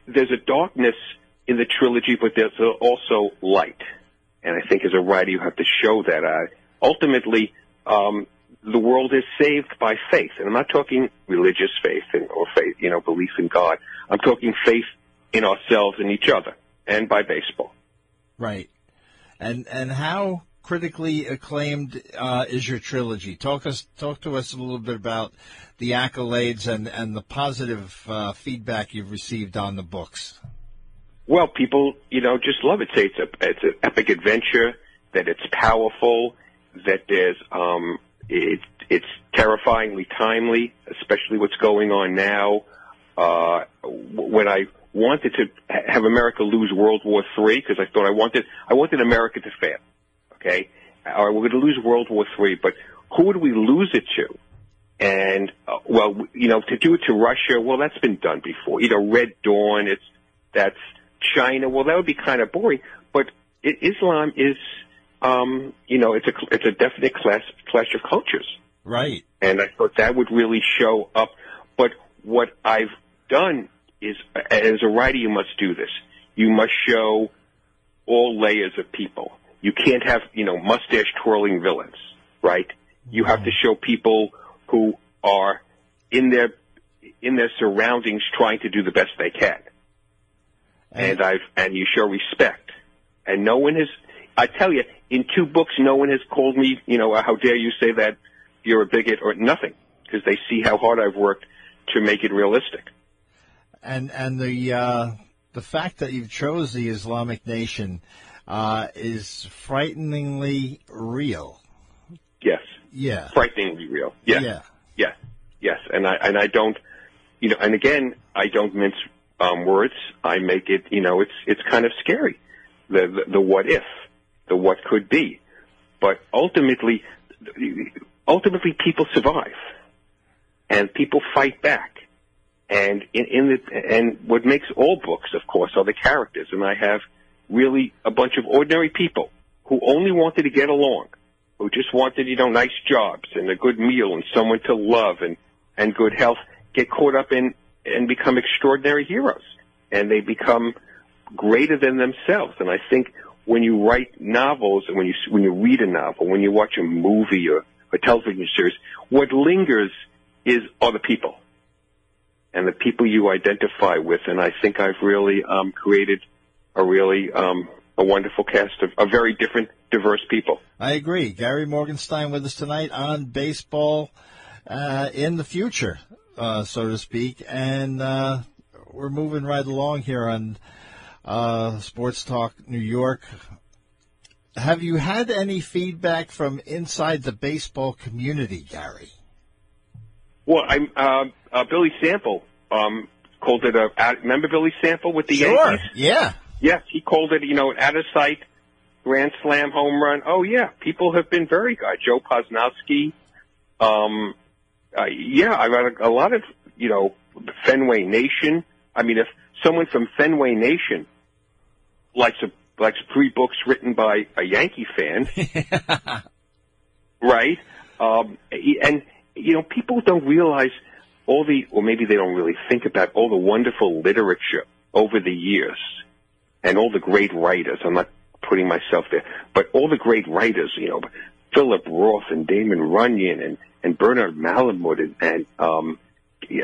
there's a darkness in the trilogy, but there's also light, and I think as a writer you have to show that. Uh, ultimately, um, the world is saved by faith, and I'm not talking religious faith and, or faith, you know, belief in God. I'm talking faith in ourselves and each other, and by baseball. right. And and how critically acclaimed uh, is your trilogy? Talk us talk to us a little bit about the accolades and and the positive uh, feedback you've received on the books. Well, people, you know, just love it. Say it's a it's an epic adventure, that it's powerful, that there's um, it, it's terrifyingly timely, especially what's going on now. Uh, when I wanted to have America lose World War Three, because I thought I wanted I wanted America to fail. Okay, or we're going to lose World War Three, but who would we lose it to? And uh, well, you know, to do it to Russia, well, that's been done before. You know, Red Dawn, it's that's China. Well, that would be kind of boring. But it, Islam is, um, you know, it's a it's a definite clash clash of cultures, Right. and I thought that would really show up. But what I've done is, as a writer, you must do this. You must show all layers of people. You can't have, you know, mustache twirling villains, right? You have to show people who are in their in their surroundings trying to do the best they can. And I've and you show respect. And no one has I tell you, in two books no one has called me, you know, how dare you say that you're a bigot or nothing because they see how hard I've worked to make it realistic. And and the uh, the fact that you've chose the Islamic Nation uh, is frighteningly real. Yes. Yeah. Frighteningly real. Yes. Yeah. Yes, yes, and I and I don't, you know, and again, I don't mince um, words. I make it, you know, it's it's kind of scary, the the, the what if, the what could be, but ultimately, ultimately, people survive, and people fight back, and in, in the and what makes all books, of course, are the characters, and I have really a bunch of ordinary people who only wanted to get along who just wanted, you know, nice jobs and a good meal and someone to love and, and good health get caught up in and become extraordinary heroes. And they become greater than themselves. And I think when you write novels and when you, when you read a novel, when you watch a movie or a television series, what lingers is, the people. And the people you identify with. And I think I've really, um, created a really, um, a wonderful cast of, of very different, diverse people. I agree. Gary Morgenstein with us tonight on baseball uh, in the future, uh, so to speak, and uh, we're moving right along here on uh, Sports Talk New York. Have you had any feedback from inside the baseball community, Gary? Well, I'm uh, uh, Billy Sample um, called it a. Uh, remember Billy Sample with the Yankees? Yeah. Yes, he called it. You know, an out of sight grand slam home run. Oh yeah, people have been very good. Joe Posnanski. Um, uh, yeah, I've had a, a lot of you know Fenway Nation. I mean, if someone from Fenway Nation likes a likes three books written by a Yankee fan, right? Um, and you know, people don't realize all the, or maybe they don't really think about all the wonderful literature over the years and all the great writers. I'm not putting myself there, but all the great writers, you know, Philip Roth and Damon Runyon and, and Bernard Malamud and, and um,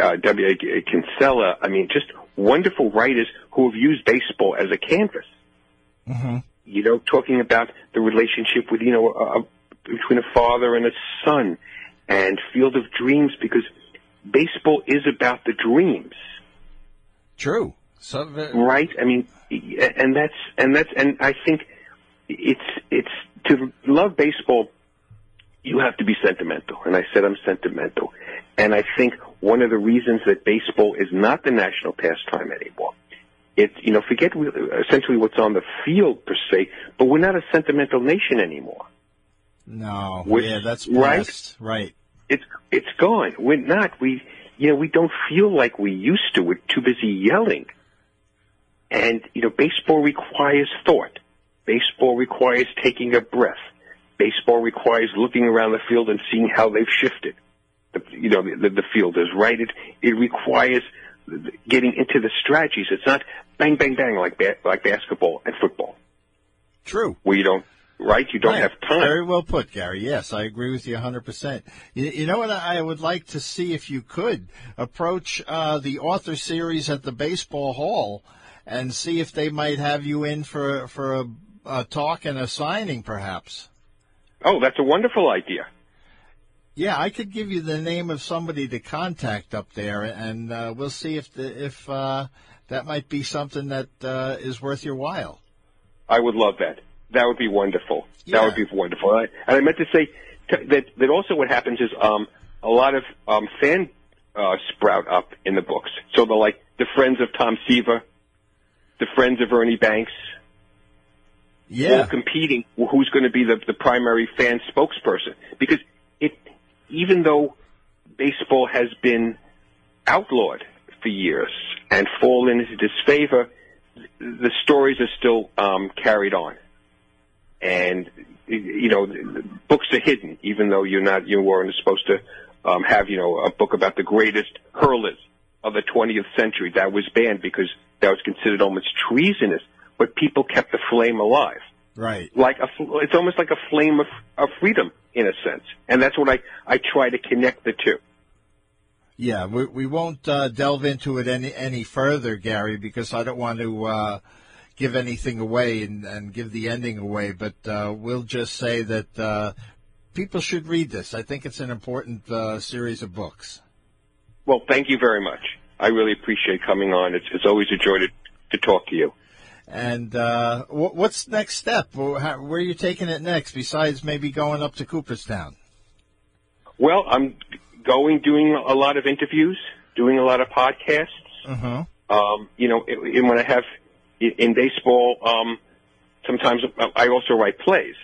uh, W. Kinsella. I mean, just wonderful writers who have used baseball as a canvas. Mm-hmm. You know, talking about the relationship with, you know, uh, between a father and a son and Field of Dreams because baseball is about the dreams. True. So, uh, right? I mean, and that's and that's and I think it's it's to love baseball. You have to be sentimental, and I said I'm sentimental, and I think one of the reasons that baseball is not the national pastime anymore. It you know forget essentially what's on the field per se, but we're not a sentimental nation anymore. no. Which- yeah, that's right? Right. It's it's gone. We're not. We you know, we don't feel like we used to. We're too busy yelling. And, you know, baseball requires thought. Baseball requires taking a breath. Baseball requires looking around the field and seeing how they've shifted. The, you know, the, the field is right? It, it requires getting into the strategies. It's not bang, bang, bang like ba- like basketball and football. True. Where you don't, right? You don't Right. have time. Very well put, Gary. Yes, I agree with you 100%. You, you know what I would like to see if you could approach uh, the author series at the baseball hall and see if they might have you in for for a, a talk and a signing, perhaps. Oh, that's a wonderful idea. Yeah, I could give you the name of somebody to contact up there, and uh, we'll see if the, if uh, that might be something that uh, is worth your while. I would love that. That would be wonderful. Yeah. That would be wonderful. I, and I meant to say t- that that also what happens is um, a lot of um, fan uh, sprout up in the books. So they're like the friends of Tom Seaver, the friends of Ernie Banks, all Yeah, competing who's going to be the, the primary fan spokesperson. Because it, even though baseball has been outlawed for years and fallen into disfavor, the stories are still um, carried on. And you know, books are hidden, even though you're not you weren't supposed to um, have you know a book about the greatest hurlers of the 20th century. That was banned because that was considered almost treasonous. But people kept the flame alive right. like a, it's almost like a flame of, of freedom in a sense. And that's what I, I try to connect the two. Yeah, we, we won't uh, delve into it any any further, Gary, because I don't want to uh, give anything away and, and give the ending away. But uh, we'll just say that uh, people should read this. I think it's an important uh, series of books. Well, thank you very much. I really appreciate coming on. It's, it's always a joy to, to talk to you. And uh, wh- what's next step? How- Where are you taking it next? Besides maybe going up to Cooperstown. Well, I'm going, doing a lot of interviews, doing a lot of podcasts. Uh-huh. Um, you know, and when I have in baseball, um, sometimes I also write plays.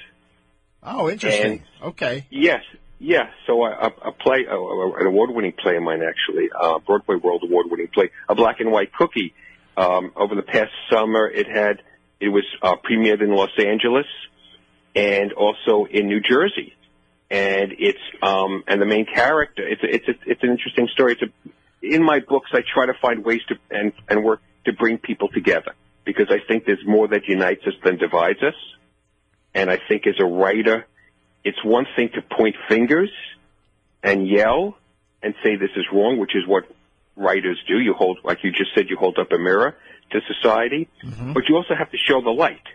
Oh, interesting. okay. Yes, yes. So a, a, play, a, a- an award-winning play of mine, actually, uh, Broadway World Award-winning play, a black and white cookie. Um, over the past summer, it had it was uh, premiered in Los Angeles and also in New Jersey. And it's um, and the main character. It's a, it's a, it's an interesting story. It's a, in my books. I try to find ways to and and work to bring people together because I think there's more that unites us than divides us. And I think as a writer, it's one thing to point fingers and yell and say this is wrong, which is what writers do. You hold, like you just said, you hold up a mirror to society, but you also have to show the light.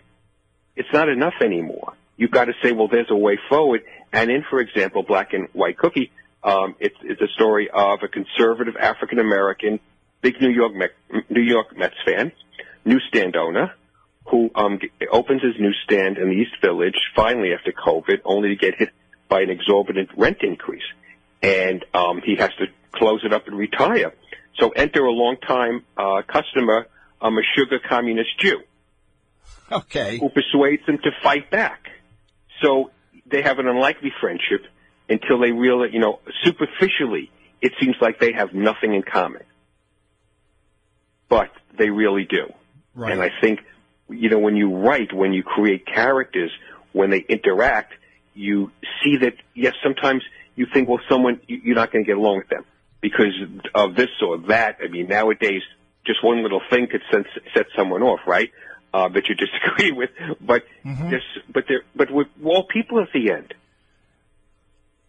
It's not enough anymore. You've got to say, well, there's a way forward. And in, for example, Black and White Cookie, um, it's, it's a story of a conservative African American, big New York Met, New York Mets fan, newsstand owner, who um, opens his newsstand in the East Village finally after COVID, only to get hit by an exorbitant rent increase, and um, he has to close it up and retire. So enter a longtime uh, customer, um, a sugar communist Jew, Okay. who persuades him to fight back. So they have an unlikely friendship until they realize, you know, superficially, it seems like they have nothing in common. But they really do. Right. And I think, you know, when you write, when you create characters, when they interact, you see that, yes, sometimes you think, well, someone, you- you're not going to get along with them because of this or that. I mean, nowadays, just one little thing could set, set someone off, right? Uh, that you disagree with, but this, but they're, but we're all people at the end.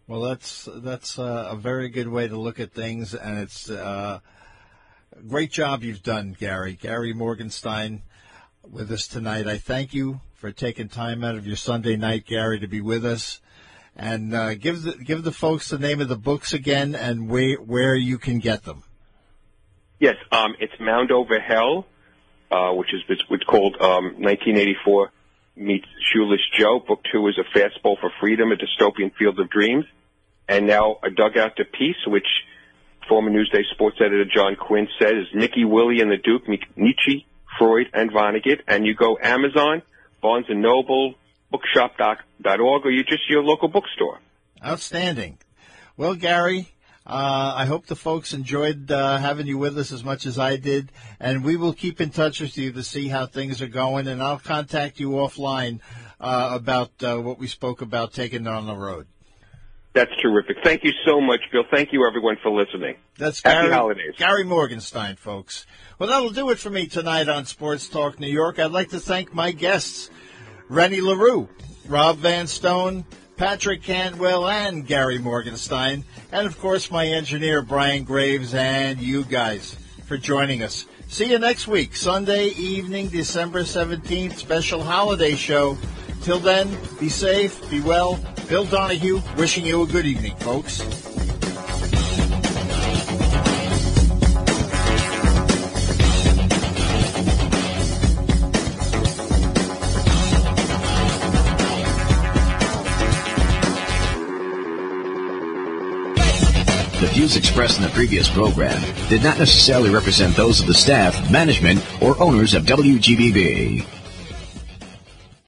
Well, that's that's uh, a very good way to look at things, and it's uh, great job you've done, Gary. Gary Morgenstein with us tonight. I thank you for taking time out of your Sunday night, Gary, to be with us. And uh, give the give the folks the name of the books again and where where you can get them. Yes, um, it's Mound Over Hell, uh, which is it's, called um, 1984 meets Shoeless Joe. Book two is a fastball for freedom, a dystopian field of dreams, and now a dugout to peace, which former Newsday sports editor John Quinn said is Mickey, Willie, and the Duke Nietzsche, Freud, and Vonnegut. And you go Amazon, Barnes and Noble, Bookshop.org, or you just your local bookstore. Outstanding. Well, Gary, Uh, I hope the folks enjoyed uh, having you with us as much as I did, and we will keep in touch with you to see how things are going. And I'll contact you offline uh, about uh, what we spoke about taking on the road. That's terrific. Thank you so much, Bill. Thank you, everyone, for listening. That's Happy Gary, holidays. Gary Morgenstein, folks. Well, that'll do it for me tonight on Sports Talk New York. I'd like to thank my guests, Rennie LaRue, Rob Van Stone, Patrick Cantwell, and Gary Morgenstein, and of course my engineer, Brian Graves, and you guys for joining us. See you next week, Sunday evening, December 17th, special holiday show. Till then, be safe, be well. Bill Donohue wishing you a good evening, folks. The views expressed in the previous program did not necessarily represent those of the staff, management, or owners of WGBB.